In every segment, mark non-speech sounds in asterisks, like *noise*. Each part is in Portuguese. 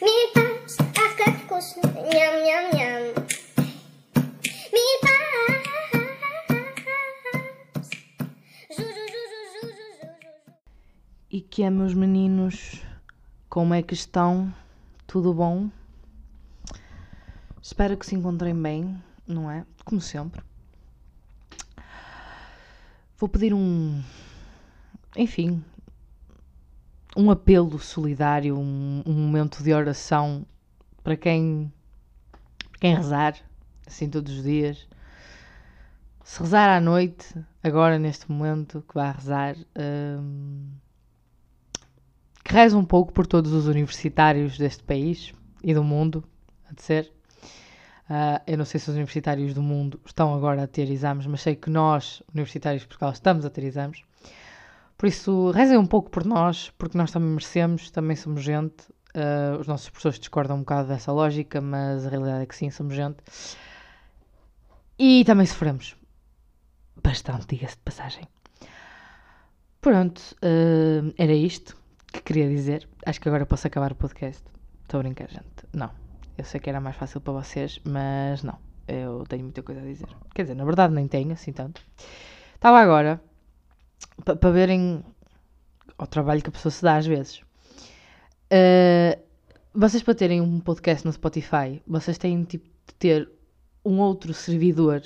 Mi paz, afkakus, nham nham nham. Mi paz. Ju, ju, ju, ju, ju, ju, ju, ju. E que é, meus meninos, como é que estão? Tudo bom? Espero que se encontrem bem, não é? Como sempre. Vou pedir um. Enfim. Um apelo solidário, um, um momento de oração para quem. para quem rezar, assim todos os dias. Se rezar à noite, agora neste momento que vai rezar, hum, que reze um pouco por todos os universitários deste país e do mundo, a de ser. Ah, eu não sei se os universitários do mundo estão agora a ter exames, mas sei que nós, universitários de Portugal, estamos a ter exames. Por isso, rezem um pouco por nós, porque nós também merecemos, também somos gente. Ah, os nossos professores discordam um bocado dessa lógica, mas a realidade é que sim, somos gente. E também sofremos. Bastante, diga-se de passagem. Pronto, ah, era isto que queria dizer. Acho que agora posso acabar o podcast. Estou a brincar, gente. Não. Eu sei que era mais fácil para vocês, mas não. Eu tenho muita coisa a dizer. Quer dizer, na verdade nem tenho, assim tanto. Estava agora pa- para verem o trabalho que a pessoa se dá às vezes. Uh, vocês para terem um podcast no Spotify, vocês têm tipo de ter um outro servidor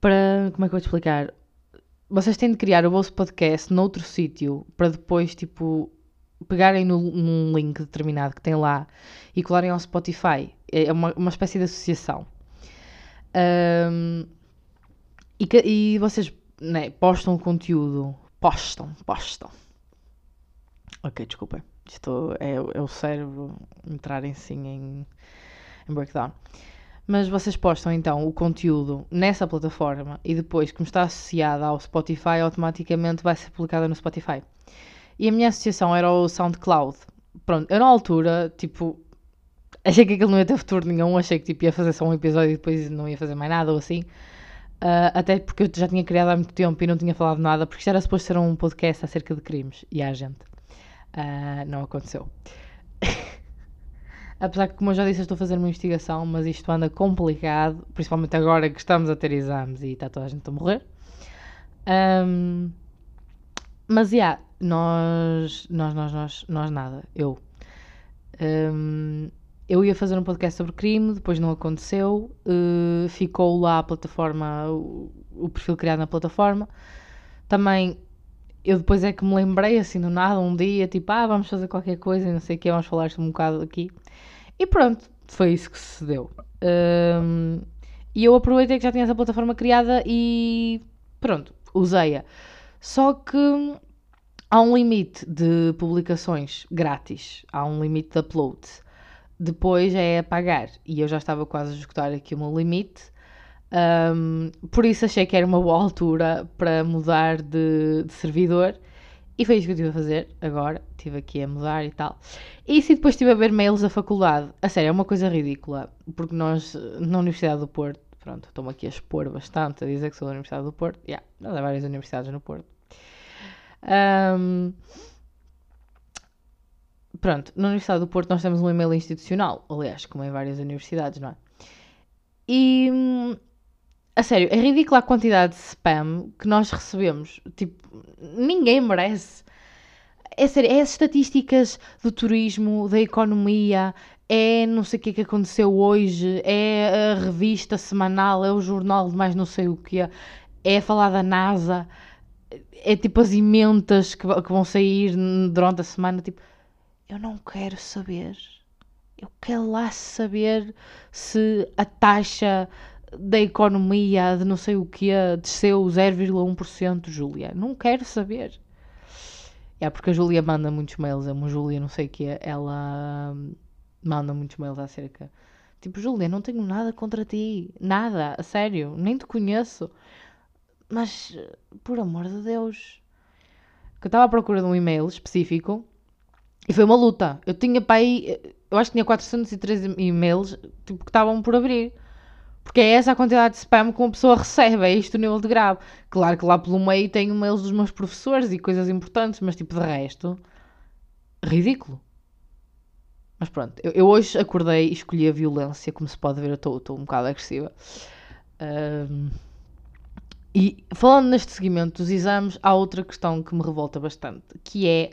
para. Como é que eu vou te explicar? Vocês têm de criar o vosso podcast noutro sítio para depois, tipo, pegarem no, num link determinado que tem lá e colarem ao Spotify. É uma, uma espécie de associação. Ahm, e, e vocês né, postam conteúdo. Postam, postam. Ok, desculpem. Isto é, é o cérebro entrar em em, em breakdown. Mas vocês postam então o conteúdo nessa plataforma e depois, como está associada ao Spotify, automaticamente vai ser publicada no Spotify. E a minha associação era o SoundCloud. Pronto, eu na altura, tipo, achei que aquilo não ia ter futuro nenhum, achei que tipo, ia fazer só um episódio e depois não ia fazer mais nada ou assim. Ah, até porque eu já tinha criado há muito tempo e não tinha falado nada, porque isto era suposto ser um podcast acerca de crimes. E há gente. Ah, não aconteceu. *laughs* Apesar que, como eu já disse, eu estou a fazer uma investigação, mas isto anda complicado, principalmente agora que estamos a ter exames e está toda a gente a morrer. Ahm, mas, já, nós, nós, nós, nós, nós nada, eu. Ahm, eu ia fazer um podcast sobre crime, depois não aconteceu, eh, ficou lá a plataforma, o, o perfil criado na plataforma. Também, eu depois é que me lembrei, assim, do nada, um dia, tipo, ah, vamos fazer qualquer coisa e não sei o que, vamos falar isto um bocado aqui. E pronto, foi isso que se deu. Ahm, e eu aproveitei que já tinha essa plataforma criada e pronto, usei-a. Só que há um limite de publicações grátis, há um limite de upload. Depois é a pagar. E eu já estava quase a esgotar aqui o meu limite. Ahm, por isso achei que era uma boa altura para mudar de, de servidor. E foi isso que eu estive a fazer agora. Estive aqui a mudar e tal. E se depois estive a ver mails da faculdade? A sério, é uma coisa ridícula. Porque nós, na Universidade do Porto, pronto, estou-me aqui a expor bastante, a dizer que sou da Universidade do Porto. Yeah, há várias universidades no Porto. Ahm, pronto, na Universidade do Porto nós temos um e-mail institucional. Aliás, como em várias universidades, não é? E hum, a sério, é ridícula a quantidade de spam que nós recebemos. Tipo, ninguém merece. É sério, é as estatísticas do turismo, da economia, é não sei o que é que aconteceu hoje, é a revista semanal, é o jornal de mais não sei o que, é falar da NASA, é tipo as ementas que, que vão sair durante a semana. Tipo, eu não quero saber. Eu quero lá saber se a taxa da economia de não sei o que desceu 0,1%, Júlia. Não quero saber. É porque a Júlia manda muitos mails, é uma Júlia, não sei o que ela manda muitos mails acerca. Tipo, Júlia, não tenho nada contra ti, nada, a sério, nem te conheço. Mas, por amor de Deus, que eu estava à procura de um e-mail específico e foi uma luta. Eu tinha para aí, eu acho que tinha 413 e-mails tipo, que estavam por abrir. Porque é essa a quantidade de spam que uma pessoa recebe, é isto o nível de grave. Claro que lá pelo meio tem e-mails dos meus professores e coisas importantes, mas tipo de resto, ridículo. Mas pronto, eu, eu hoje acordei e escolhi a violência, como se pode ver, eu estou um bocado agressiva. Ahm, e falando neste seguimento dos exames, há outra questão que me revolta bastante, que é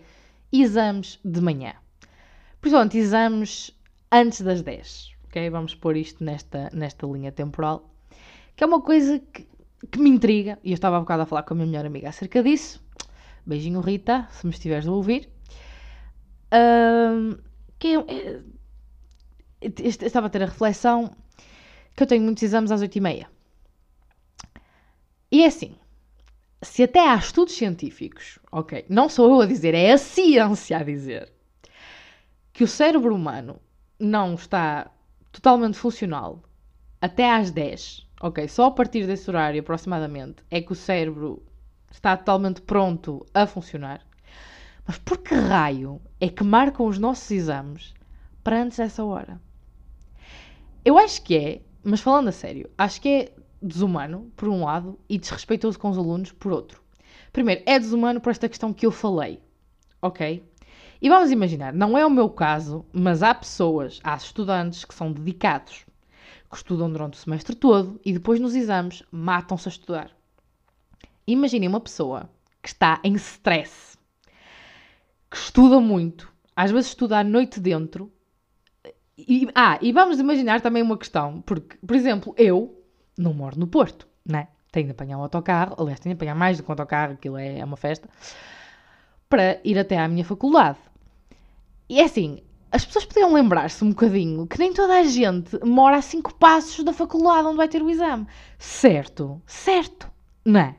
exames de manhã. Principalmente exames antes das 10. Ok? Vamos pôr isto nesta, nesta linha temporal. Que é uma coisa que, que me intriga. E eu estava há bocado a falar com a minha melhor amiga acerca disso. Beijinho, Rita, se me estiveres a ouvir. Ahm, que é, é- este- estava a ter a reflexão que eu tenho muitos exames às 8h30. E é assim, se até há estudos científicos, ok, não sou eu a dizer, é a ciência a dizer, que o cérebro humano não está totalmente funcional até às 10, ok, só a partir desse horário aproximadamente é que o cérebro está totalmente pronto a funcionar. Mas por que raio é que marcam os nossos exames para antes dessa hora? Eu acho que é, mas falando a sério, acho que é desumano, por um lado, e desrespeitoso com os alunos, por outro. Primeiro, é desumano por esta questão que eu falei, ok? E vamos imaginar, não é o meu caso, mas há pessoas, há estudantes que são dedicados, que estudam durante o semestre todo e depois nos exames matam-se a estudar. Imaginem uma pessoa que está em stress, que estuda muito, às vezes estuda à noite dentro. E, ah, e vamos imaginar também uma questão, porque, por exemplo, eu não moro no Porto, né? Tenho de apanhar um autocarro, aliás, tenho de apanhar mais do que um autocarro, aquilo é, é uma festa, para ir até à minha faculdade. E é assim, as pessoas podiam lembrar-se um bocadinho que nem toda a gente mora a cinco passos da faculdade onde vai ter o exame. Certo, certo, não é?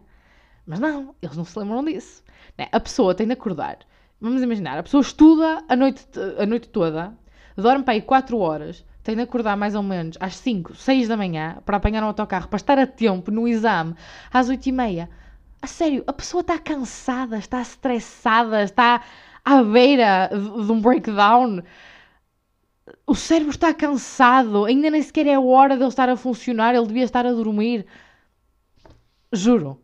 Mas não, eles não se lembram disso. né? A pessoa tem de acordar. Vamos imaginar, a pessoa estuda a noite, a noite toda, dorme para aí 4 horas, tem de acordar mais ou menos às 5, 6 da manhã para apanhar um autocarro, para estar a tempo no exame às 8 e meia. A sério, a pessoa está cansada, está estressada, está à beira de de um breakdown. O cérebro está cansado, ainda nem sequer é a hora dele estar a funcionar, ele devia estar a dormir. Juro.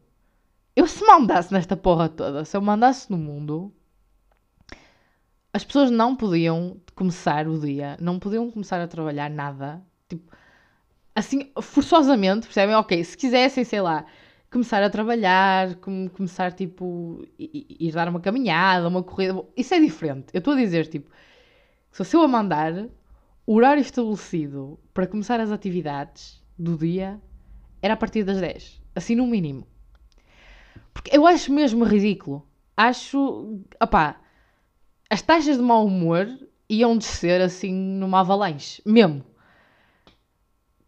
Eu se mandasse nesta porra toda, se eu mandasse no mundo, as pessoas não podiam começar o dia, não podiam começar a trabalhar nada, tipo, assim, forçosamente, percebem? Ok, se quisessem, sei lá, começar a trabalhar, com- começar, tipo, ir dar uma caminhada, uma corrida, isso é diferente. Eu estou a dizer, tipo, se eu a mandar, o horário estabelecido para começar as atividades do dia era a partir das 10, assim no mínimo. Porque eu acho mesmo ridículo. Acho, opá, as taxas de mau humor iam descer assim numa avalanche, mesmo.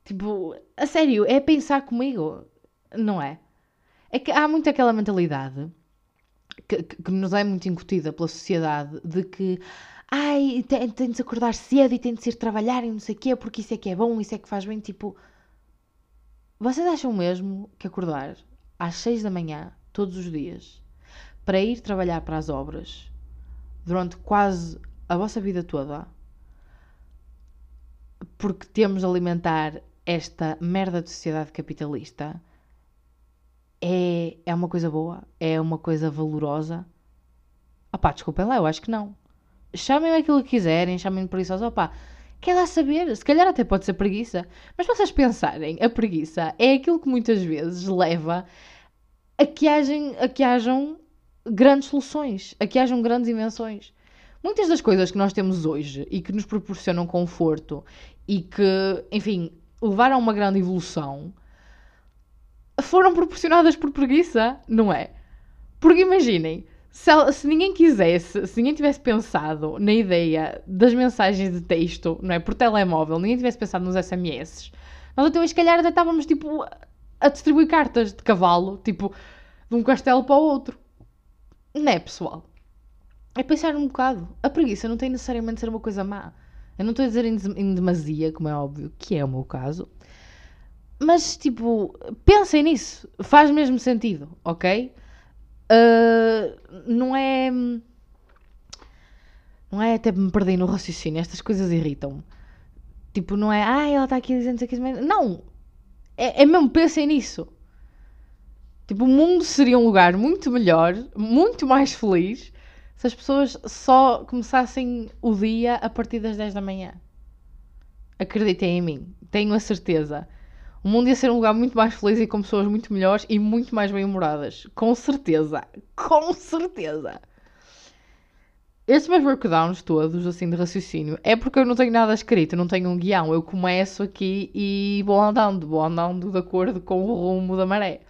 Tipo, a sério, é pensar comigo, não é? É que há muito aquela mentalidade que, que- nos é muito incutida pela sociedade de que ai, tem, tem de se acordar cedo e tem de se ir trabalhar e não sei o quê, porque isso é que é bom, isso é que faz bem. Tipo, vocês acham mesmo que acordar às 6 da manhã, todos os dias, para ir trabalhar para as obras durante quase a vossa vida toda, porque temos de alimentar esta merda de sociedade capitalista, é, é uma coisa boa? É uma coisa valorosa? Opá, desculpem lá, eu acho que não. Chamem aquilo que quiserem, chamem-me preguiçosa, opá, quer lá saber, se calhar até pode ser preguiça. Mas vocês pensarem, a preguiça é aquilo que muitas vezes leva a que, hajem, a que hajam grandes soluções, a que hajam grandes invenções. Muitas das coisas que nós temos hoje e que nos proporcionam conforto e que, enfim, levaram a uma grande evolução foram proporcionadas por preguiça, não é? Porque imaginem, se, se ninguém quisesse, se ninguém tivesse pensado na ideia das mensagens de texto, não é? Por telemóvel, ninguém tivesse pensado nos SMS, nós até hoje, se calhar, até estávamos tipo a distribuir cartas de cavalo, tipo, de um castelo para o outro. Não é, pessoal? É pensar um bocado. A preguiça não tem necessariamente de ser uma coisa má. Eu não estou a dizer em demasia, como é óbvio, que é o meu caso. Mas, tipo, pensem nisso. Faz mesmo sentido, ok? Uh, não é. Não é até me perder no raciocínio. Estas coisas irritam-me. Tipo, não é. Ah, ela está aqui dizendo isso aqui. Não! É, é mesmo, pensem nisso. Tipo, o mundo seria um lugar muito melhor, muito mais feliz, se as pessoas só começassem o dia a partir das 10 da manhã. Acreditem em mim, tenho a certeza. O mundo ia ser um lugar muito mais feliz e com pessoas muito melhores e muito mais bem-humoradas. Com certeza. Com certeza. Estes meus workdowns todos, assim, de raciocínio, é porque eu não tenho nada escrito, não tenho um guião. Eu começo aqui e vou andando, vou andando de acordo com o rumo da maré.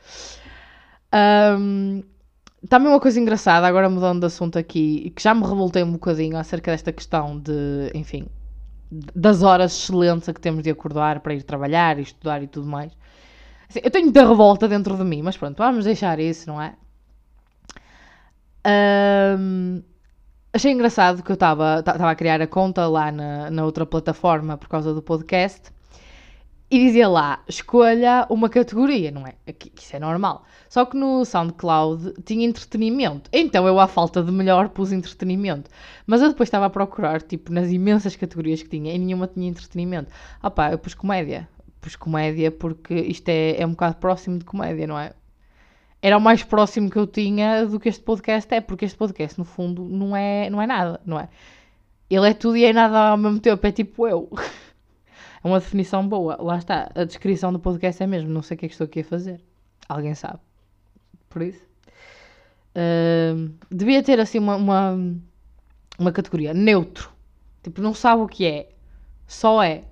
Um, também uma coisa engraçada, agora mudando de assunto aqui, que já me revoltei um bocadinho acerca desta questão de, enfim, das horas excelentes a que temos de acordar para ir trabalhar e estudar e tudo mais. Assim, eu tenho muita revolta dentro de mim, mas pronto, vamos deixar isso, não é? Um, achei engraçado que eu estava a criar a conta lá na, na outra plataforma por causa do podcast e dizia lá, escolha uma categoria, não é? Que, isso é normal. Só que no SoundCloud tinha entretenimento. Então eu, à falta de melhor, pus entretenimento. Mas eu depois estava a procurar, tipo, nas imensas categorias que tinha, e nenhuma tinha entretenimento. Ah pá, eu pus comédia. Pus comédia porque isto é, é um bocado próximo de comédia, não é? Era o mais próximo que eu tinha do que este podcast é, porque este podcast, no fundo, não é, não é nada, não é? Ele é tudo e é nada ao mesmo tempo, é tipo eu. *laughs* É uma definição boa. Lá está. A descrição do podcast é mesmo. Não sei o que é que estou aqui a fazer. Alguém sabe. Por isso. Uh, devia ter assim uma, uma, uma, categoria. Neutro. Tipo, não sabe o que é. Só é.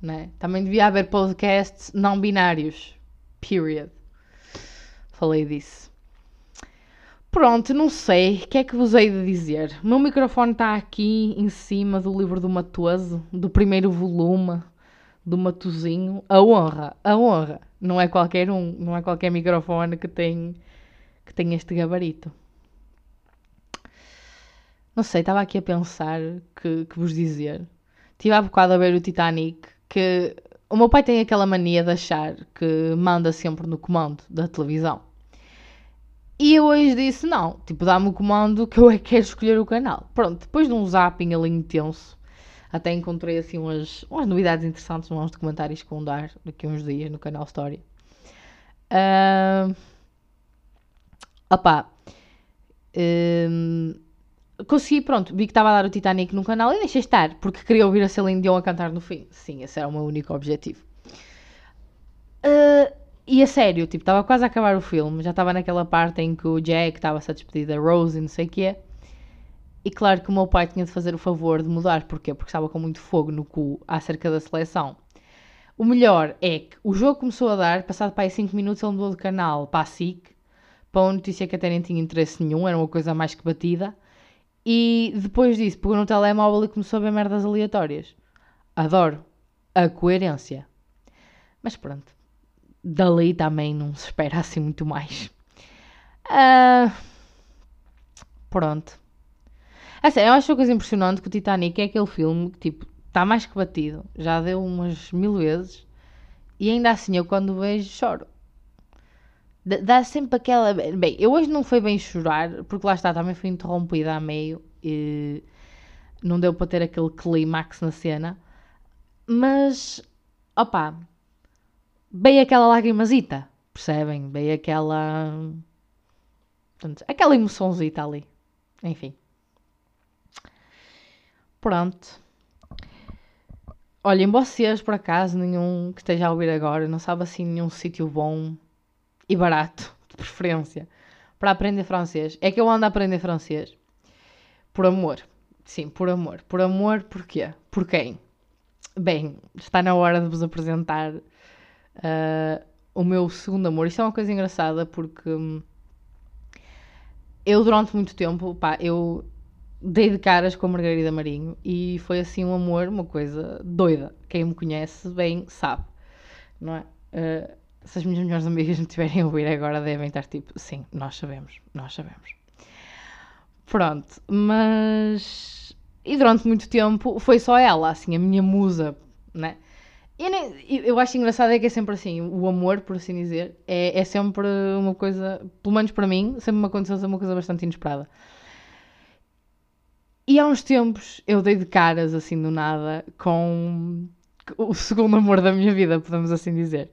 Né? Também devia haver podcasts não binários. Period. Falei disso. Pronto, não sei. O que é que vos hei de dizer? O meu microfone está aqui em cima do livro do Matoso, do primeiro volume do Matozinho. A honra, a honra. Não é qualquer um, não é qualquer microfone que tem, que tem este gabarito. Não sei, estava aqui a pensar que, que vos dizer. Estive há bocado a ver o Titanic, que o meu pai tem aquela mania de achar que manda sempre no comando da televisão. E eu hoje disse: não, tipo, dá-me o comando que eu é que quero escolher o canal. Pronto, depois de um zapping ali intenso, até encontrei assim umas, umas novidades interessantes, uns documentários que vão dar daqui a uns dias no canal Story. Uh, opá, consegui, pronto, vi que estava a dar o Titanic no canal e deixei estar, porque queria ouvir a Celine Dion a cantar no fim. Sim, esse era o meu único objetivo. Uh, e a sério, tipo, estava quase a acabar o filme, já estava naquela parte em que o Jack estava-se a despedir da Rose e não sei o quê. E claro que o meu pai tinha de fazer o favor de mudar, porquê? Porque estava com muito fogo no cu acerca da seleção. O melhor é que o jogo começou a dar, passado para aí 5 minutos ele mudou de canal para a SIC, para uma notícia que até nem tinha interesse nenhum, era uma coisa mais que batida. E depois disso pegou no telemóvel e começou a ver merdas aleatórias. Adoro a coerência. Mas pronto dali também não se espera assim muito mais. Uh, pronto. Assim, eu acho uma coisa impressionante que o Titanic é aquele filme que, tipo, está mais que batido. Já deu umas mil vezes. E ainda assim, eu quando vejo, choro. Dá sempre aquela... Bem, eu hoje não foi bem chorar, porque lá está, também fui interrompida a meio. E não deu para ter aquele clímax na cena. Mas, opá, veio aquela lagrimazita, percebem? Veio aquela. Portanto, aquela emoçãozita ali. Enfim. Pronto. Olhem, vocês, por acaso, nenhum que esteja a ouvir agora, não sabe assim nenhum sítio bom e barato, de preferência, para aprender francês. É que eu ando a aprender francês por amor. Sim, por amor. Por amor, porquê? Por quem? Bem, está na hora de vos apresentar uh, o meu segundo amor. Isto é uma coisa engraçada porque hum, eu durante muito tempo, pá, eu dei de caras com a Margarida Marinho e foi assim um amor, uma coisa doida. Quem me conhece bem sabe, não é? Uh, se as minhas melhores amigas me tiverem a ouvir agora devem estar tipo, sim, nós sabemos, nós sabemos. Pronto, mas. E durante muito tempo foi só ela, assim, a minha musa, né? Eu, nem, eu acho engraçado é que é sempre assim, o amor, por assim dizer, é, é sempre uma coisa, pelo menos para mim, sempre uma aconteceu uma coisa bastante inesperada. E há uns tempos eu dei de caras, assim, do nada, com o segundo amor da minha vida, podemos assim dizer.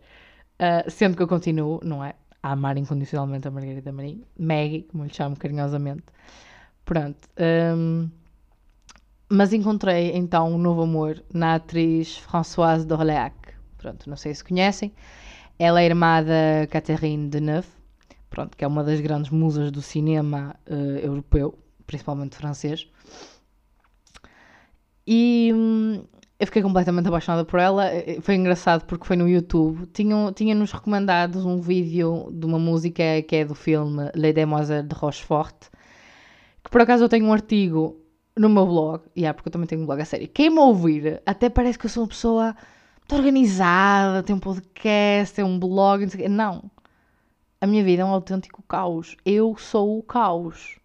Uh, sendo que eu continuo, não é? A amar incondicionalmente a Margarida Marinho, Maggie, como lhe chamo carinhosamente. Pronto. hum, mas encontrei então um novo amor na atriz Françoise d'Orléac. Pronto, não sei se conhecem. Ela é irmã da Catherine Deneuve, pronto, que é uma das grandes musas do cinema eh, europeu, principalmente francês. E hum, eu fiquei completamente apaixonada por ela. Eh, Foi engraçado porque foi no YouTube. Tinham- Tinha-nos recomendado um vídeo de uma música que é do filme Les Demoiselles de Rochefort. Que por acaso eu tenho um artigo no meu blog. E yeah, porque eu também tenho um blog a sério. Quem me ouvir, até parece que eu sou uma pessoa muito organizada, tem um podcast, tem um blog. Não, sei o quê. não. A minha vida é um autêntico caos. Eu sou o caos.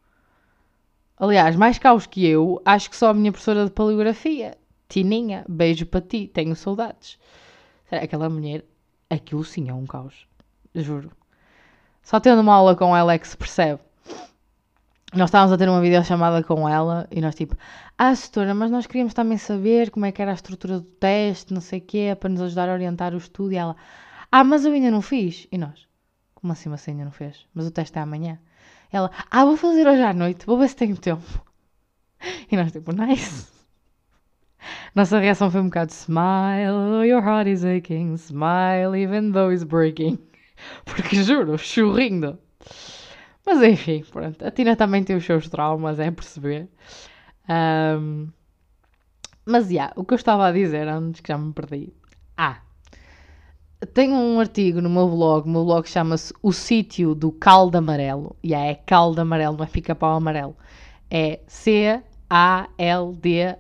Aliás, mais caos que eu, acho que só a minha professora de paleografia. Tininha, beijo para ti, tenho saudades. Aquela mulher, aquilo sim é um caos. Juro. Só tendo uma aula com ela é que se percebe. Nós estávamos a ter uma videochamada com ela e nós tipo, ah, setora, mas nós queríamos também saber como é que era a estrutura do teste, não sei o quê, para nos ajudar a orientar o estudo. E ela, ah, mas eu ainda não fiz. E nós, como assim você ainda não fez? Mas o teste é amanhã. Ela, ah, vou fazer hoje à noite, vou ver se tenho tempo. *laughs* E nós tipo, nice. *laughs* Nossa reação foi um bocado smile, your heart is aching, smile even though it's breaking. *laughs* Porque juro, churrindo. Mas enfim, pronto. A Tina também tem os seus traumas, é perceber. Ahm, mas, já, o que eu estava a dizer antes, que já me perdi. Ah, tenho um artigo no meu blog, o meu blog chama-se O Sítio do Caldo Amarelo. E é caldo amarelo, não é pica-pau amarelo. É C-A-L-D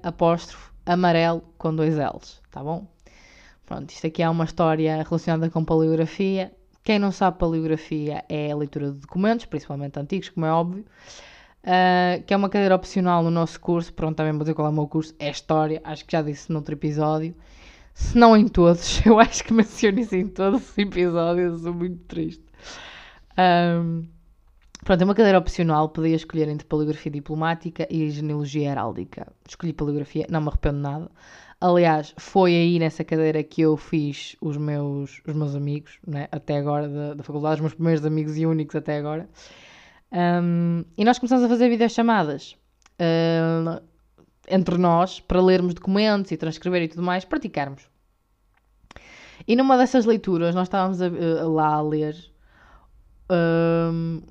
apóstrofo amarelo com dois L's, tá bom? Pronto, isto aqui é uma história relacionada com paleografia. Quem não sabe paleografia é a leitura de documentos, principalmente antigos, como é óbvio. Uh, que é uma cadeira opcional no nosso curso. Pronto, também vou dizer qual é o meu curso. É História, acho que já disse noutro episódio. Se não em todos, *laughs* eu acho que menciono isso em todos os episódios, sou muito triste. Um, pronto, é uma cadeira opcional, podia escolher entre paleografia diplomática e genealogia heráldica. Escolhi paleografia, não me arrependo nada. Aliás, foi aí nessa cadeira que eu fiz os meus, os meus amigos, né? até agora, da, da faculdade, os meus primeiros amigos e únicos até agora. Um, e nós começamos a fazer videochamadas uh, entre nós para lermos documentos e transcrever e tudo mais, praticarmos. E numa dessas leituras, nós estávamos a- a- lá a ler. um,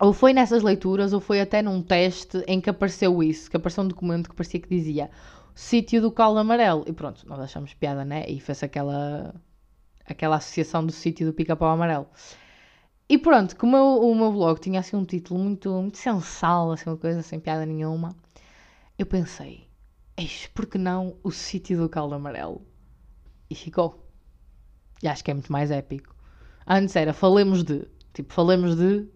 ou foi nessas leituras, ou foi até num teste em que apareceu isso, que apareceu um documento que parecia que dizia sítio do caldo amarelo. E pronto, nós achamos piada, né? E fez aquela, aquela associação do sítio do pica-pau amarelo. E pronto, como eu- o meu blog tinha assim um título muito, muito sensal, assim, uma coisa sem piada nenhuma, eu pensei, eis, por que não o sítio do caldo amarelo? E ficou. E acho que é muito mais épico. Antes era falemos de, tipo, falemos de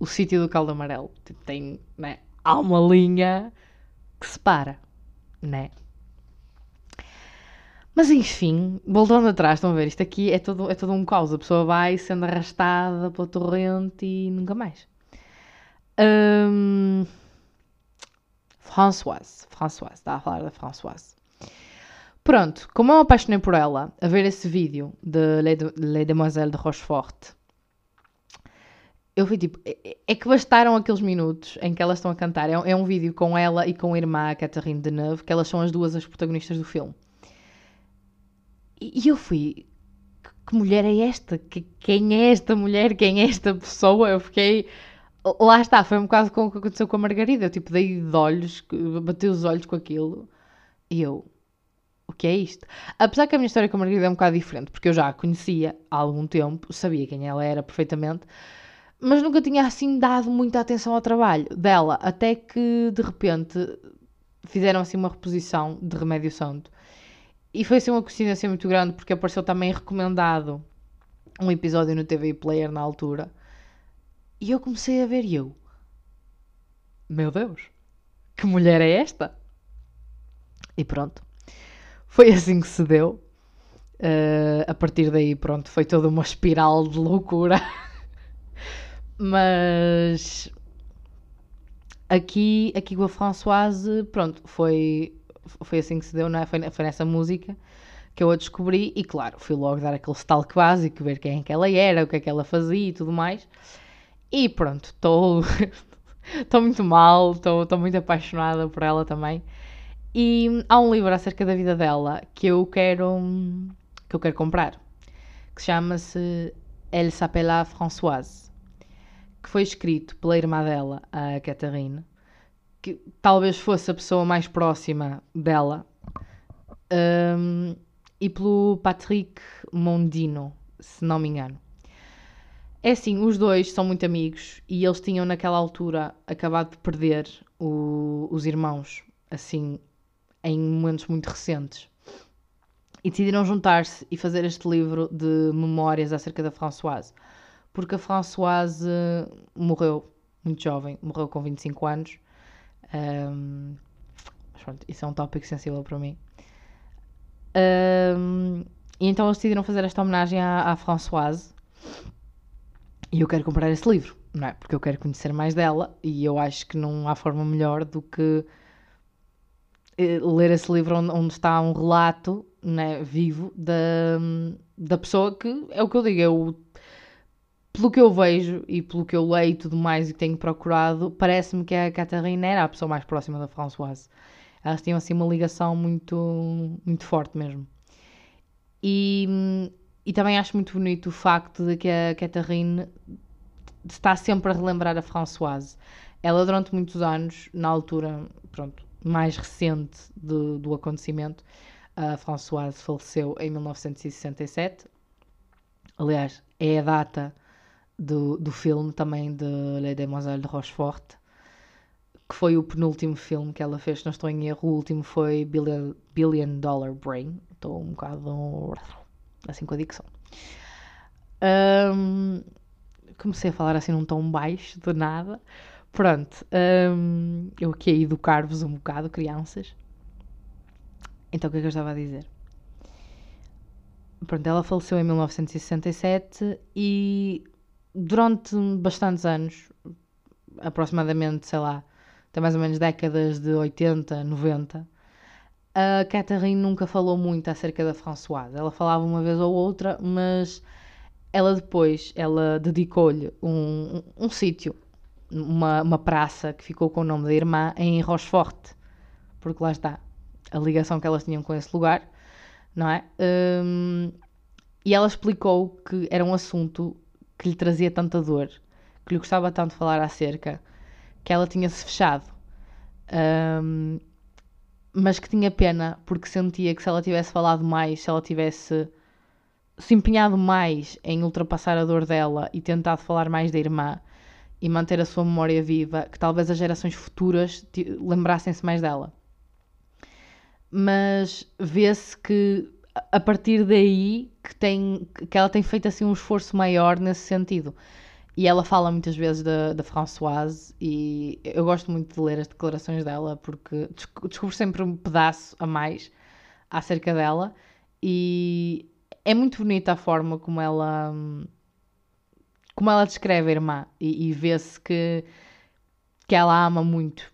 o sítio do caldo amarelo. Tipo, tem, né, há uma linha que separa, né? Mas enfim, voltando atrás, estão a ver, isto aqui é todo, é todo um caos. A pessoa vai sendo arrastada pela torrente e nunca mais. Hum, Françoise, Françoise, está a falar da Françoise. Pronto, como eu apaixonei por ela, a ver esse vídeo de- Les Demoiselles de Rochefort, eu fui tipo, é, é que bastaram aqueles minutos em que elas estão a cantar. É, um- é vídeo com ela e com a irmã Catherine Deneuve, que elas são as duas as protagonistas do filme. E, eu fui, que, mulher é esta? Que- quem é esta mulher? Quem é esta pessoa? Eu fiquei. Lá está, foi um bocado com o que aconteceu com a Margarida. Eu tipo, dei de olhos, bati os olhos com aquilo. E eu, o que é isto? Apesar que a minha história com a Margarida é um bocado diferente, porque eu já a conhecia há algum tempo, sabia quem ela era perfeitamente, mas nunca tinha assim dado muita atenção ao trabalho dela, até que de repente fizeram assim uma reposição de Remédio Santo. E foi assim uma coincidência muito grande, porque apareceu também recomendado um episódio no TV Player na altura. E eu comecei a ver e eu, meu Deus, que mulher é esta? E pronto. Foi *laughs* assim que se deu. Uh, a partir daí, pronto, foi toda uma espiral de loucura. *laughs* Mas aqui, aqui com a Françoise, pronto, foi, foi assim que se deu, não é? Foi, foi nessa música que eu a descobri e, claro, fui logo dar aquele stalk básico, ver quem é que ela era, o que é que ela fazia e tudo mais. E pronto, estou *laughs* Estou muito mal, estou muito apaixonada por ela também. E há um livro acerca da vida dela que eu quero que eu quero comprar, que chama-se Elle s'appela Françoise, que foi escrito pela irmã dela, a Catherine, que talvez fosse a pessoa mais próxima dela, um, e pelo Patrick Mondino, se não me engano. É assim, os dois são muito amigos e eles tinham naquela altura acabado de perder o, os irmãos, assim, em momentos muito recentes. E decidiram juntar-se e fazer este livro de memórias acerca da Françoise. Porque a Françoise morreu muito jovem, morreu com 25 anos. Um, pronto, isso é um tópico sensível para mim. Um, e então eles decidiram fazer esta homenagem à, à Françoise. E eu quero comprar esse livro, não é? Porque eu quero conhecer mais dela e eu acho que não há forma melhor do que eh, ler esse livro onde, onde está um relato né, vivo da, da pessoa que é o que eu digo, eu, pelo que eu vejo e pelo que eu leio e tudo mais e que tenho procurado, parece-me que a Catarina era a pessoa mais próxima da Françoise. Elas tinham assim uma ligação muito, muito forte mesmo. E, e também acho muito bonito o facto de que a Catherine está sempre a relembrar a Françoise. Ela, durante muitos anos, na altura, pronto, mais recente do, do acontecimento, a Françoise faleceu em 1967. Aliás, é a data do, do filme também de Les Demoiselles de Rochefort, que foi o penúltimo filme que ela fez, não estou em erro. O último foi Billion, Billion Dollar Brain. Estou um bocado assim com a dicção. Um, comecei a falar assim num tom baixo, do nada. Pronto, um, eu aqui a educar-vos um bocado, crianças. Então, o que é que eu estava a dizer? Pronto, ela faleceu em 1967 e durante bastantes anos, aproximadamente, sei lá, até mais ou menos décadas de 80, 90, a Catherine nunca falou muito acerca da Françoise. Ela falava uma vez ou outra, mas ela depois, ela dedicou-lhe um, um, um sítio uma, uma praça que ficou com o nome da irmã em Rochefort, porque lá está a ligação que elas tinham com esse lugar, não é? Um, e ela explicou que era um assunto que lhe trazia tanta dor, que lhe gostava tanto falar acerca, que ela tinha-se fechado. Um, mas que tinha pena porque sentia que se ela tivesse falado mais, se ela tivesse se empenhado mais em ultrapassar a dor dela e tentado falar mais da irmã, e manter a sua memória viva, que talvez as gerações futuras lembrassem-se mais dela. Mas vê-se que a partir daí que, tem, que ela tem feito assim um esforço maior nesse sentido. E ela fala muitas vezes da, da Françoise e eu gosto muito de ler as declarações dela porque descubro sempre um pedaço a mais acerca dela e é muito bonita a forma como ela como ela descreve a irmã e, e vê-se que, que ela ama muito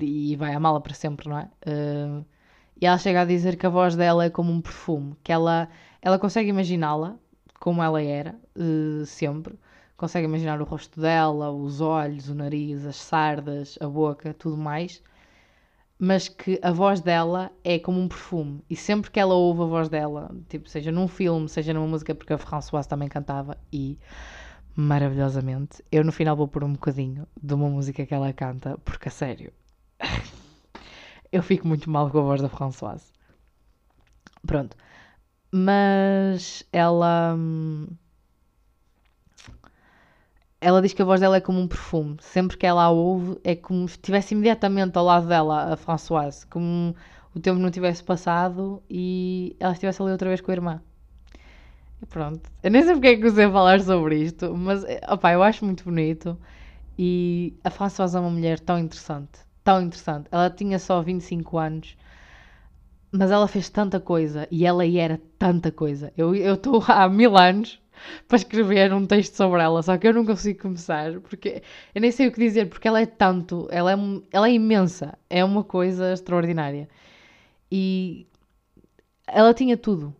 e vai amá-la para sempre, não é? Uh, e ela chega a dizer que a voz dela é como um perfume, que ela, ela consegue imaginá-la como ela era, uh, sempre. Consegue imaginar o rosto dela, os olhos, o nariz, as sardas, a boca, tudo mais. Mas que a voz dela é como um perfume. E sempre que ela ouve a voz dela, tipo, seja num filme, seja numa música, porque a Françoise também cantava e maravilhosamente. Eu no final vou pôr um bocadinho de uma música que ela canta, porque a sério, *laughs* eu fico muito mal com a voz da Françoise. Pronto. Mas ela. Ela diz que a voz dela é como um perfume. Sempre que ela a ouve, é como se estivesse imediatamente ao lado dela, a Françoise. Como o tempo não tivesse passado e ela estivesse ali outra vez com a irmã. E pronto. Eu nem sei porque é que usei a falar sobre isto, mas opa, eu acho muito bonito. E a Françoise é uma mulher tão interessante. Tão interessante. Ela tinha só 25 anos, mas ela fez tanta coisa e ela era tanta coisa. Eu estou *laughs* há mil anos para escrever um texto sobre ela, só que eu não consigo começar porque eu nem sei o que dizer, porque ela é tanto, ela é, ela é imensa, é uma coisa extraordinária. E ela tinha tudo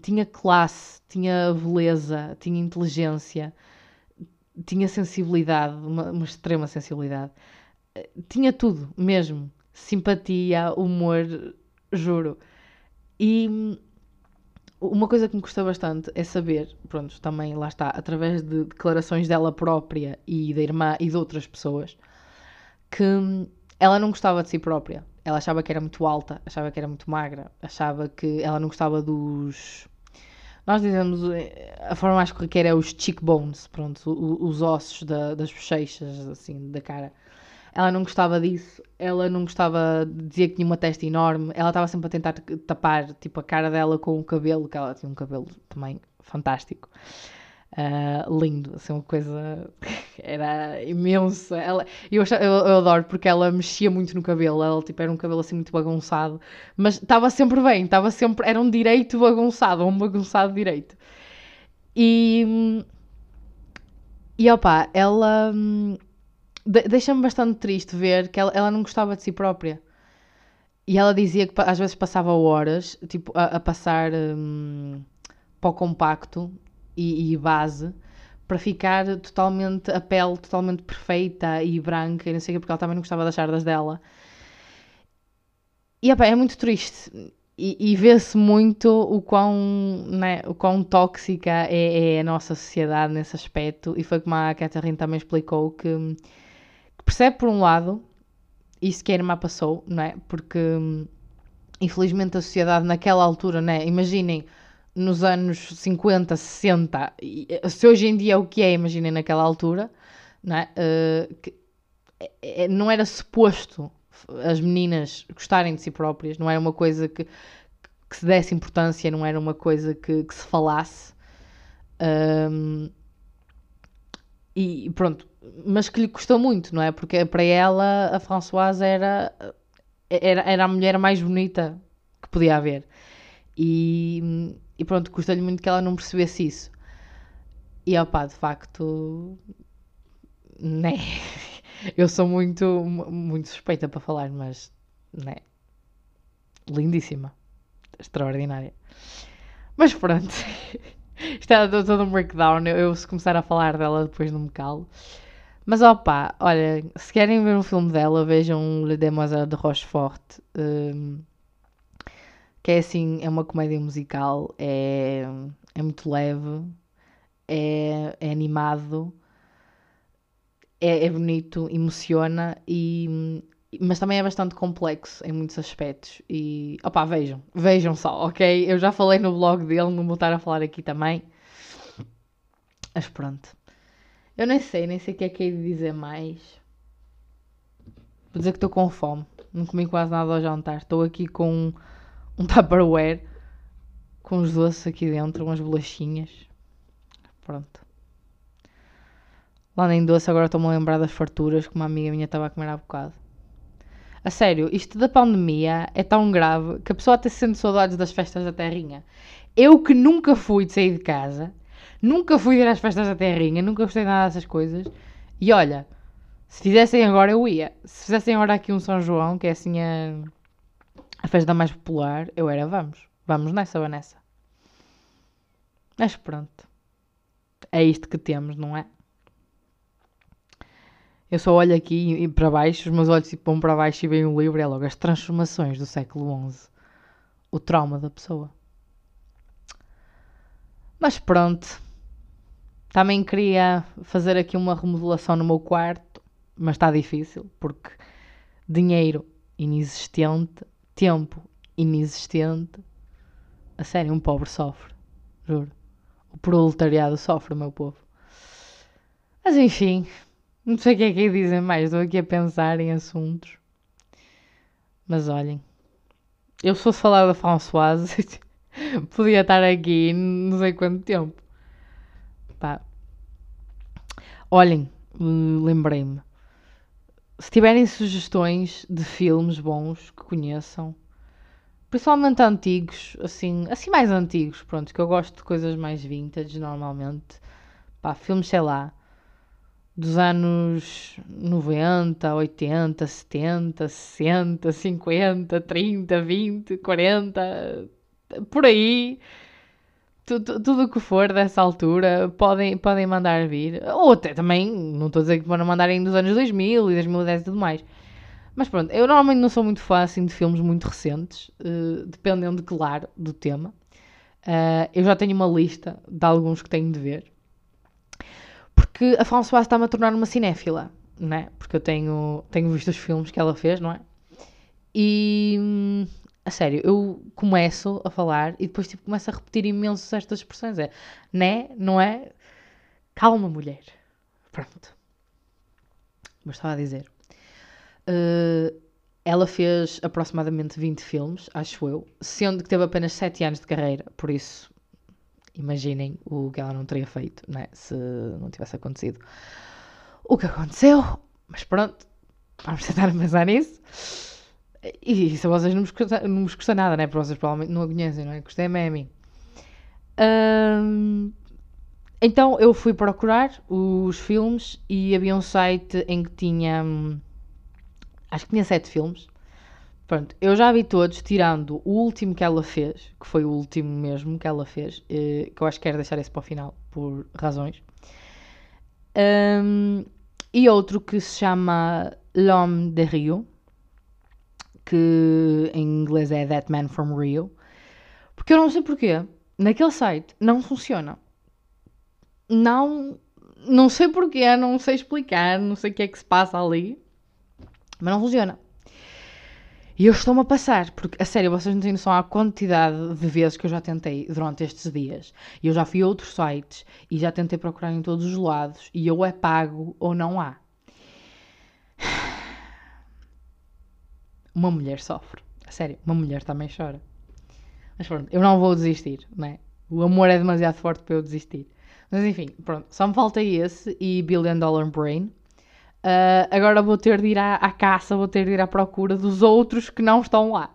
tinha classe, tinha beleza, tinha inteligência, tinha sensibilidade, uma, uma extrema sensibilidade. Tinha tudo, mesmo. Simpatia, humor, juro. E hum, uma coisa que me custa bastante é saber, pronto, também lá está, através de declarações dela própria e da irmã e de outras pessoas, que hum, ela não gostava de si própria. Ela achava que era muito alta, achava que era muito magra, achava que ela não gostava dos. Nós dizemos eh, a forma mais corriqueira é os cheekbones, pronto, os ossos da- das bochechas, assim, da cara. Ela não gostava disso, ela não gostava, dizia que tinha uma testa enorme, ela estava sempre a tentar tapar, tipo, a cara dela com o cabelo, que ela tinha um cabelo também fantástico. Ah, lindo, assim, uma coisa *laughs* era imensa. Ela, eu, acha- eu, eu adoro porque ela mexia muito no cabelo, ela tipo, era um cabelo assim muito bagunçado, mas estava sempre bem, estava sempre, era um direito bagunçado, um bagunçado direito. E, e opá, ela hum, de- deixa-me bastante triste ver que ela, ela não gostava de si própria. E ela dizia que às vezes passava horas tipo, a, a passar hum, para o compacto e, e base para ficar totalmente, a pele totalmente perfeita e branca e não sei o porque ela também não gostava das sardas dela. E epá, é muito triste. E, e vê-se muito o quão, né, o quão tóxica é, é a nossa sociedade nesse aspecto. E foi como a Catherine também explicou que, que percebe por um lado isso que a irmã passou, não é? Porque hum, infelizmente a sociedade naquela altura, né? Imaginem nos anos 50, 60, e, eh, se hoje em dia é o que é, imaginem naquela altura, não é? Eh, que- é- é- não era suposto as meninas gostarem de si próprias, não era uma coisa que, que se desse importância, não era uma coisa que, que se falasse. Ahm, e pronto, mas que lhe custou muito, não é? Porque para ela a Françoise era, era, era a mulher mais bonita que podia haver. E, e pronto, custa-lhe muito que ela não percebesse isso. E opá, de facto, né? *laughs* Eu sou muito, muito suspeita para falar, mas, né? Lindíssima. Extraordinária. Mas pronto. *laughs* Isto é todo todo um breakdown. Eu, eu, se começar a falar dela, depois não me calo. Mas opá, olha, se querem ver um filme dela, vejam Le Demoiselle de Rochefort. hum, que é assim, é uma comédia musical, é, é muito leve, é, é animado, é, é bonito, emociona, e, mas também é bastante complexo em muitos aspectos. E opá, vejam, vejam só, ok? Eu já falei no blog dele, não vou estar a falar aqui também. Mas pronto. Eu nem sei, nem sei o que é que hei de dizer mais. Vou dizer que estou com fome. Não comi quase nada ao jantar. Estou aqui com um Tupperware com os doces aqui dentro, umas bolachinhas. Pronto. Lá nem doce, agora estou-me a lembrar das farturas que uma amiga minha estava a comer há bocado. A sério, isto da pandemia é tão grave que a pessoa até se sente saudades das festas da terrinha. Eu que nunca fui de sair de casa, nunca fui ir às festas da terrinha, nunca gostei nada dessas coisas. E olha, se fizessem agora eu ia. Se fizessem agora aqui um São João, que é assim a, a festa mais popular, eu era vamos. Vamos nessa, Vanessa. Mas pronto. É isto que temos, não é? Eu só olho aqui e para baixo, os meus olhos tipo, vão para baixo e veem um livro é logo as transformações do século XI. O trauma da pessoa. Mas pronto. Também queria fazer aqui uma remodelação no meu quarto, mas está difícil porque dinheiro inexistente, tempo inexistente. A sério, um pobre sofre. Juro. O proletariado sofre, meu povo. Mas enfim, não sei o que é que é dizer mais. Estou aqui a pensar em assuntos. Mas olhem, eu se fosse falar da Françoise, *laughs* podia estar aqui não sei quanto tempo. Pá. Olhem, lembrei-me. Se tiverem sugestões de filmes bons que conheçam, principalmente antigos, assim, assim mais antigos, pronto, que eu gosto de coisas mais vintage normalmente. Pá, filmes, sei lá, dos anos 90, 80, 70, 60, 50, 30, 20, 40, por aí. Tudo, tudo o que for dessa altura podem, podem mandar vir. Ou até também, não estou a dizer que vão mandar em dos anos 2000 e 2010 e tudo mais. Mas pronto, eu normalmente não sou muito fã assim, de filmes muito recentes, uh, dependendo, claro, do tema. Uh, eu já tenho uma lista de alguns que tenho de ver. Porque a Françoise está-me a tornar uma cinéfila, não é? Porque eu tenho, tenho visto os filmes que ela fez, não é? E hum, a sério, eu começo a falar e depois tipo, começo a repetir imenso estas expressões. É né, não é? Calma, mulher. Pronto. Mas estava a dizer. Uh, ela fez aproximadamente 20 filmes, acho eu, sendo que teve apenas 7 anos de carreira, por isso imaginem o que ela não teria feito, né? Se não tivesse acontecido o que aconteceu. Mas pronto, vamos *laughs* tentar pensar nisso. E se a vocês não vos, custa, não nada, né? Porque vocês provavelmente não a conhecem, não é? Custa-me a mim. Um, então eu fui procurar os filmes e havia um site em que tinha. Acho que tinha sete filmes. Pronto, eu já vi todos, tirando o último que ela fez, que foi o último mesmo que ela fez, eh, que eu acho que quero deixar esse para o final, por razões. Um, e outro que se chama L'Homme de Rio, que em inglês é That Man from Rio, porque eu não sei porquê, naquele site não funciona. Não, não sei porquê, não sei explicar, não sei o que é que se passa ali, mas não funciona. E eu estou-me a passar, porque a sério, vocês não têm noção à quantidade de vezes que eu já tentei durante estes dias. E eu já fui a outros sites e já tentei procurar em todos os lados e ou é pago ou não há. Uma mulher sofre. A sério, uma mulher também chora. Mas pronto, eu não vou desistir, não é? O amor é demasiado forte para eu desistir. Mas enfim, pronto, só me falta esse e Billion Dollar Brain. Uh, agora vou ter de ir à, à, caça, vou ter de ir à procura dos outros que não estão lá.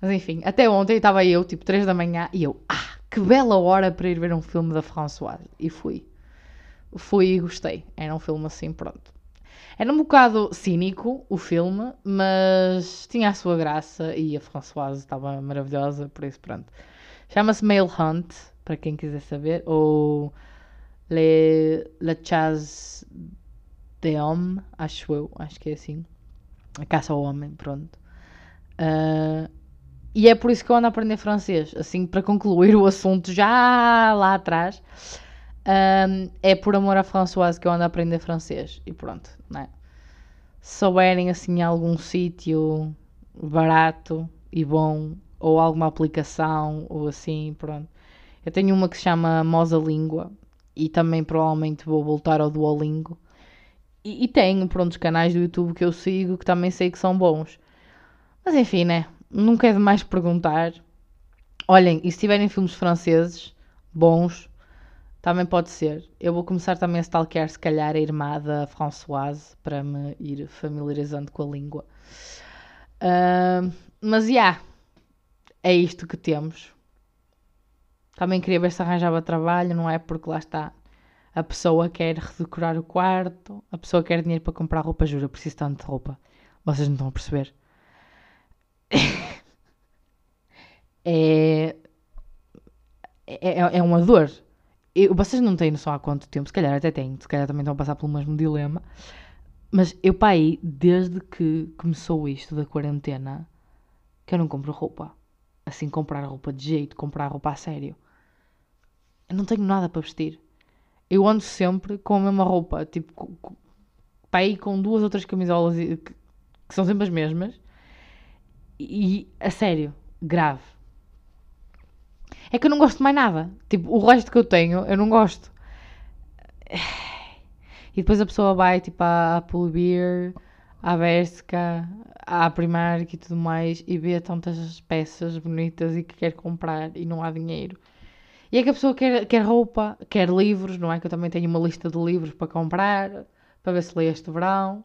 Mas enfim, até ontem estava eu, tipo 3 da manhã, e eu, ah, que bela hora para ir ver um filme da Françoise. E fui. Fui e gostei. Era um filme assim, pronto. Era um bocado cínico o filme, mas tinha a sua graça e a Françoise estava maravilhosa, por isso pronto. Chama-se Male Hunt, para quem quiser saber, ou Le, Le Chasse de Homme, acho eu, acho que é assim. A caça ao homem, pronto. Uh, e é por isso que eu ando a aprender francês. Assim, para concluir o assunto já lá atrás, um, é por amor a Françoise que eu ando a aprender francês. E pronto, né? Se souberem assim algum sítio barato e bom, ou alguma aplicação, ou assim, pronto. Eu tenho uma que se chama Mosa Língua e também provavelmente vou voltar ao Duolingo e, e tenho, pronto, os canais do YouTube que eu sigo que também sei que são bons. Mas enfim, né? Nunca é demais perguntar. Olhem, e se tiverem filmes franceses bons, também pode ser. Eu vou começar também a stalkear, se calhar, a irmã da Françoise para me ir familiarizando com a língua. Uh, mas, já, yeah, é isto que temos. Também queria ver se arranjava trabalho, não é? Porque lá está a pessoa quer redecorar o quarto, a pessoa quer dinheiro para comprar roupa, jura, preciso tanto de roupa. Vocês não estão a perceber. *laughs* é, é, é uma dor. Eu, vocês não têm noção há quanto tempo, se calhar até têm, se calhar também estão a passar pelo mesmo dilema. Mas eu, pai, desde que começou isto da quarentena, que eu não compro roupa. Assim, comprar roupa de jeito, comprar roupa a sério. Eu não tenho nada para vestir eu ando sempre com a mesma roupa, tipo, para aí com duas outras camisolas que, que são sempre as mesmas. E, a sério, grave. É que eu não gosto de mais nada. Tipo, o resto que eu tenho, eu não gosto. E depois a pessoa vai, tipo, à, à Beer, à Berska, à Primark e tudo mais, e vê tantas peças bonitas e que quer comprar e não há dinheiro. E é que a pessoa quer, quer roupa, quer livros, não é? Que eu também tenho uma lista de livros para comprar, para ver se leio este verão.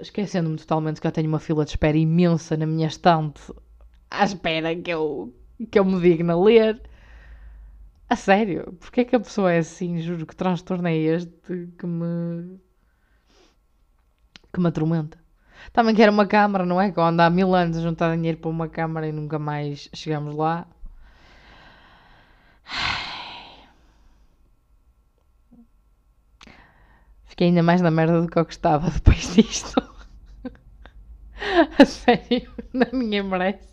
Esquecendo-me totalmente que eu tenho uma fila de espera imensa na minha estante, à espera que eu, que eu me digno a ler. A sério, porque é que a pessoa é assim? Juro que transtorno é este que me. que me atormenta. Também quero uma câmara, não é? Que eu ando há mil anos a juntar dinheiro para uma câmara e nunca mais chegamos lá. Fiquei ainda mais na merda do que eu gostava depois *laughs* disto. a sério, não minha merece.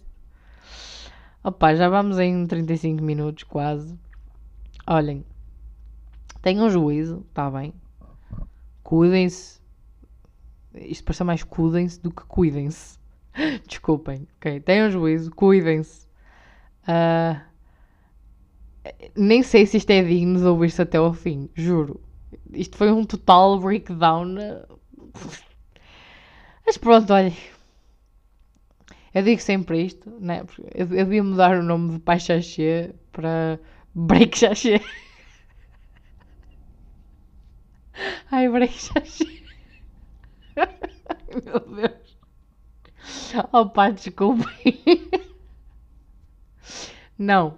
Opa, já vamos em 35 minutos quase. Olhem, tenham juízo, está bem. Cuidem-se. Isto parece mais cuidem-se do que cuidem-se. *laughs* Desculpem, ok? Tenham juízo, cuidem-se. Ah, nem sei se isto é digno de ouvir-se até ao fim, juro. Isto foi um total breakdown. Mas pronto, olha. Eu digo sempre isto, né? Porque eu, devia mudar o nome de Pai Xaxê para Break Xaxê. *laughs* Ai, Break Xaxê. *laughs* Meu Deus. Oh pá, desculpem. *laughs* Não.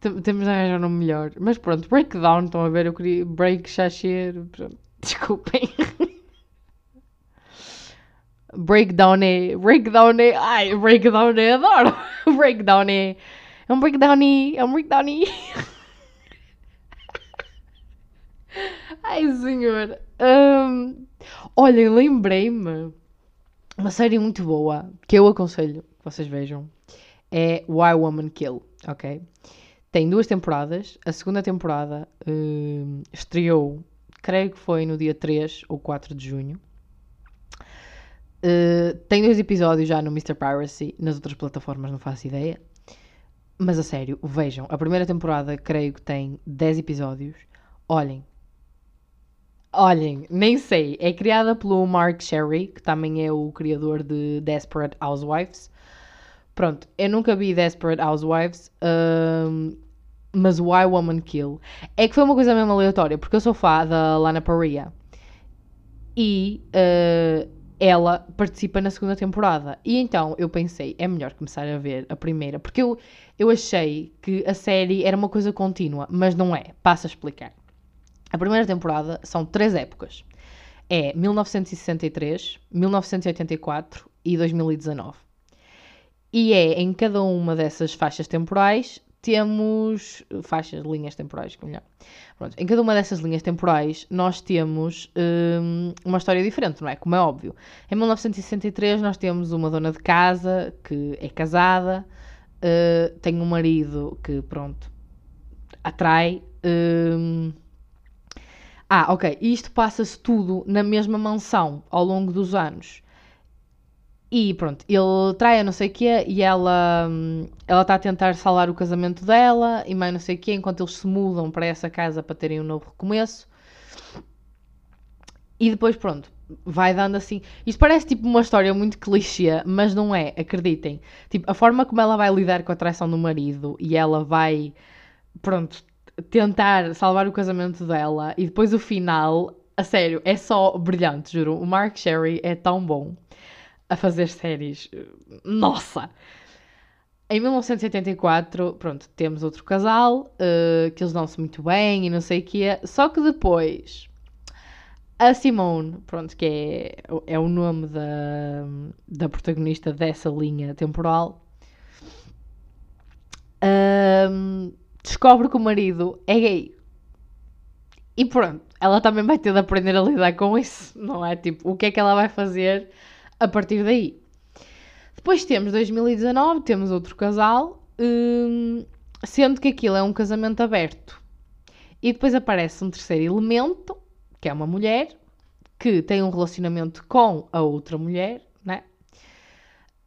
Tem- Temos de arranjar um melhor. Mas pronto, breakdown, estão a ver? Eu queria break, pronto, Desculpem. Breakdown é. Breakdown é. Ai, breakdown é. Adoro. *laughs* Breakdown é. É um breakdown e. É um breakdown e. *laughs* Ai, senhor. Hum, olhem, lembrei-me. Uma série muito boa que eu aconselho que vocês vejam é Why Woman Kill, ok? Tem duas temporadas. A segunda temporada hum, estreou, creio que foi no dia 3 ou 4 de junho. Uh, tem dois episódios já no Mr. Piracy, nas outras plataformas não faço ideia. Mas a sério, vejam. A primeira temporada creio que tem 10 episódios. Olhem. Olhem, nem sei. É criada pelo Mark Sherry, que também é o criador de Desperate Housewives. Pronto, eu nunca vi Desperate Housewives, hum, mas Why Woman Kill é que foi uma coisa mesmo aleatória, porque eu sou fã da Lana Parrilla e uh, ela participa na segunda temporada. E então eu pensei, é melhor começar a ver a primeira, porque eu, eu achei que a série era uma coisa contínua, mas não é. Passo a explicar. A primeira temporada são três épocas. É 1963, 1984 e 2019. E é em cada uma dessas faixas temporais temos faixas, linhas temporais, melhor. Pronto, em cada uma dessas linhas temporais nós temos hum, uma história diferente, não é? Como é óbvio. Em 1963 nós temos uma dona de casa que é casada, uh, tem um marido que, pronto, atrai. hum, ah, ok. Isto passa-se tudo na mesma mansão ao longo dos anos. E pronto, ele trai a não sei o quê e ela hum, ela está a tentar salvar o casamento dela e mais não sei o quê, enquanto eles se mudam para essa casa para terem um novo recomeço. E depois, pronto, vai dando assim. Isto parece tipo uma história muito clichê, mas não é, acreditem. Tipo, a forma como ela vai lidar com a traição do marido e ela vai, pronto, tentar salvar o casamento dela e depois o final, a sério, é só brilhante, juro. O Mark Sherry é tão bom a fazer séries. Nossa! Em 1984, pronto, temos outro casal, uh, que eles dão-se muito bem e não sei o quê. Só que depois, a Simone, pronto, que é, é o nome da, da protagonista dessa linha temporal, um, descobre que o marido é gay. E pronto, ela também vai ter de aprender a lidar com isso, não é? Tipo, o que é que ela vai fazer a partir daí? Depois temos 2019, temos outro casal, hum, sendo que aquilo é um casamento aberto. E depois aparece um terceiro elemento, que é uma mulher, que tem um relacionamento com a outra mulher, né?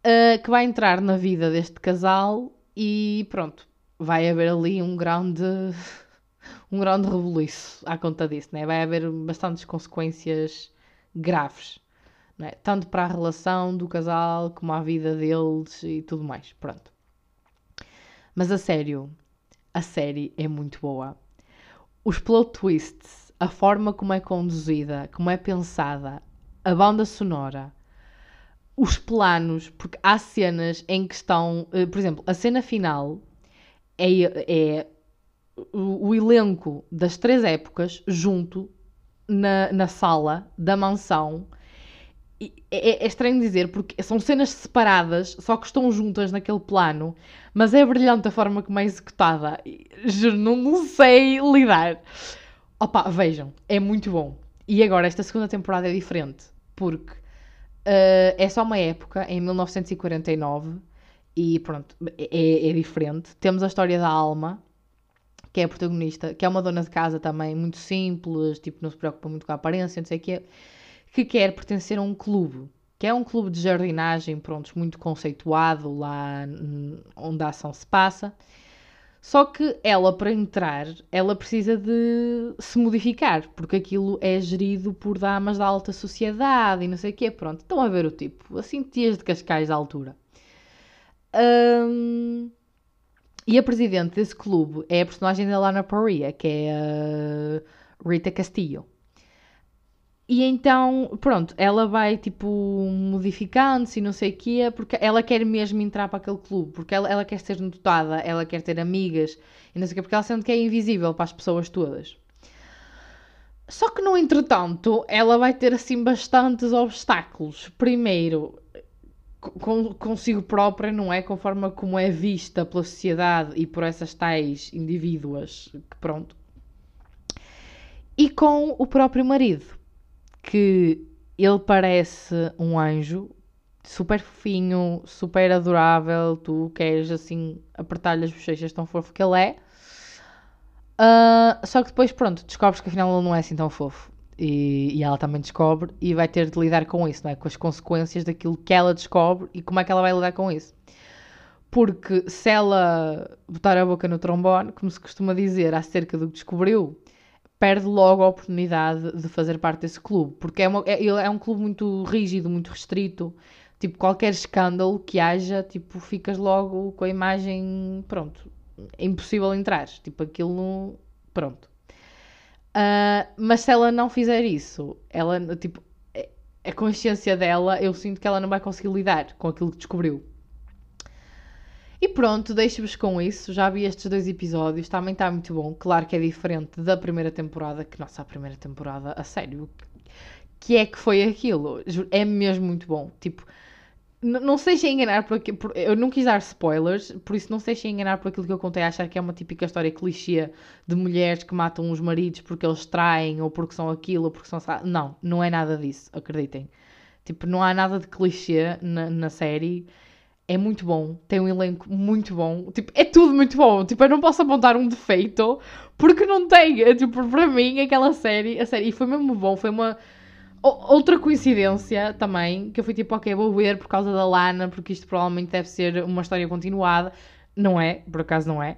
Uh, que vai entrar na vida deste casal e pronto, vai haver ali um grande *laughs* um grande rebuliço à conta disso, né? vai haver bastantes consequências graves, é? tanto para a relação do casal como à vida deles e tudo mais, pronto. Mas a sério, a série é muito boa. Os plot twists, a forma como é conduzida, como é pensada, a banda sonora, os planos, porque há cenas em que estão, eh, por exemplo, a cena final é, é o, o elenco das três épocas junto na, na sala da mansão. E É, é estranho dizer, porque são cenas separadas, só que estão juntas naquele plano, mas é brilhante a forma como é executada. Não, sei lidar. Opa, vejam, é muito bom. e agora, esta segunda temporada é diferente, porque uh, é só uma época, em 1949, e pronto, é, é diferente. Temos a história da Alma, que é a protagonista, que é uma dona de casa também muito simples, tipo, não se preocupa muito com a aparência, não sei o quê, que quer pertencer a um clube, que é um clube de jardinagem, pronto, muito conceituado lá onde a ação se passa. Só que ela, para entrar, ela precisa de se modificar, porque aquilo é gerido por damas da alta sociedade e não sei o quê. Pronto, estão a ver o tipo, assim, tias de Cascais à altura. Um, e a presidente desse clube é a personagem da Lana Paria, que é a Rita Castillo. E então, pronto, ela vai tipo modificando-se e não sei o quê, porque ela quer mesmo entrar para aquele clube, porque ela, ela quer ser notada, ela quer ter amigas e não sei o quê, porque ela sente que é invisível para as pessoas todas. Só que no entretanto, ela vai ter assim bastantes obstáculos. Primeiro, com, consigo própria, não é? Conforme como é vista pela sociedade e por essas tais indivíduas, que pronto. E com o próprio marido, que ele parece um anjo, super fofinho, super adorável, tu queres assim apertar-lhe as bochechas tão fofo que ele é. Uh, só que depois, pronto, descobres que afinal ele não é assim tão fofo. E, e, ela também descobre e vai ter de lidar com isso, não é? Com as consequências daquilo que ela descobre e como é que ela vai lidar com isso. Porque se ela botar a boca no trombone, como se costuma dizer, acerca do que descobriu, perde logo a oportunidade de fazer parte desse clube, porque é, uma, é, é um clube muito rígido, muito restrito. Tipo, qualquer escândalo que haja, tipo, ficas logo com a imagem, pronto, é impossível entrar. Tipo, aquilo, pronto. Uh, mas se ela não fizer isso, ela, tipo, a consciência dela, eu sinto que ela não vai conseguir lidar com aquilo que descobriu. E pronto, deixo-vos com isso. Já vi estes dois episódios, também está muito bom. Claro que é diferente da primeira temporada, que nossa, a primeira temporada, a sério, que é que foi aquilo? É mesmo muito bom. Tipo, não sei se enganar por, por Eu não quis dar spoilers, por isso não sei se enganar por aquilo que eu contei, achar que é uma típica história clichê de mulheres que matam os maridos porque eles traem, ou porque são aquilo, ou porque são. Não, não é nada disso, acreditem. Tipo, não há nada de clichê na, na série é muito bom, tem um elenco muito bom, tipo, é tudo muito bom, tipo, eu não posso apontar um defeito, porque não tem, é, tipo, para mim, aquela série, a série, e foi mesmo bom, foi uma, outra coincidência também, que eu fui tipo, ok, vou ver por causa da Lana, porque isto provavelmente deve ser uma história continuada, não é, por acaso não é,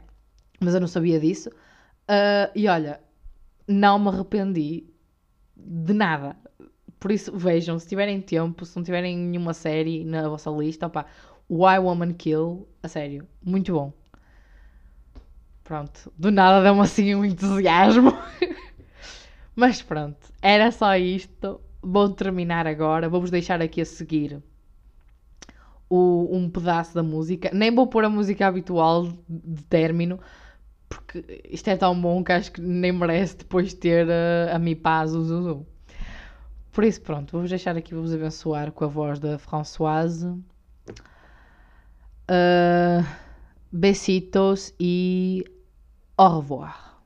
mas eu não sabia disso, uh, e olha, não me arrependi de nada, por isso vejam, se tiverem tempo, se não tiverem nenhuma série na vossa lista, opá, Why Woman Kill, a sério, muito bom. Pronto, do nada deu-me assim um entusiasmo. *laughs* Mas pronto, era só isto. Vou terminar agora. Vou-vos deixar aqui a seguir o, um pedaço da música. Nem vou pôr a música habitual de término, porque isto é tão bom que acho que nem merece depois ter uh, a Mi Paz, o Zuzu. Por isso, pronto, vou-vos deixar aqui, vou-vos abençoar com a voz da Françoise. Uh, besitos y au revoir.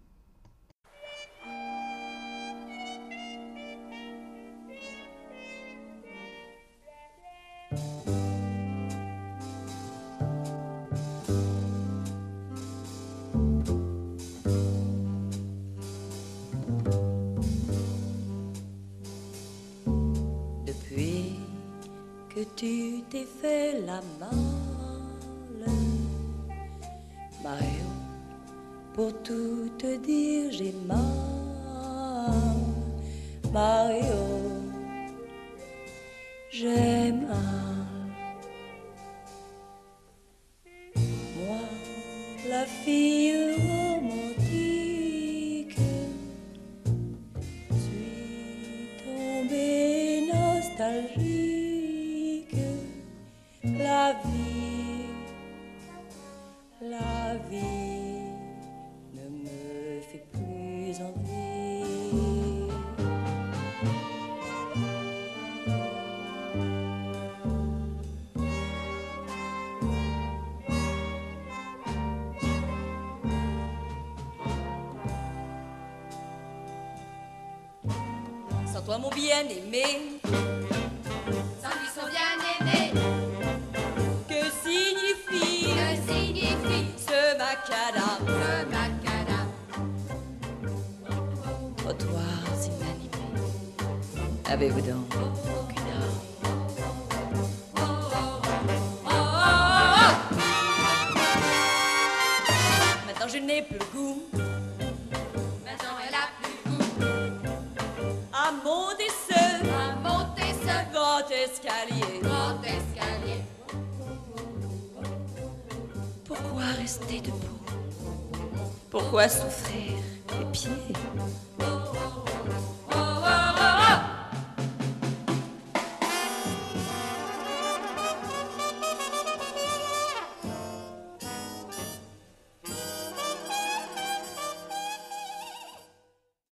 Depuis que tu t'es fait la main Mario, pour tout te dire, j'ai mal. Mario, j'ai mal. Moi, la fille romantique, suis tombée nostalgique. La vie, bien aimé. Sans lui son bien aimé. Que signifie, que signifie ce macada, ce macada. Trottoirs oh, inanimés. Avez-vous donc request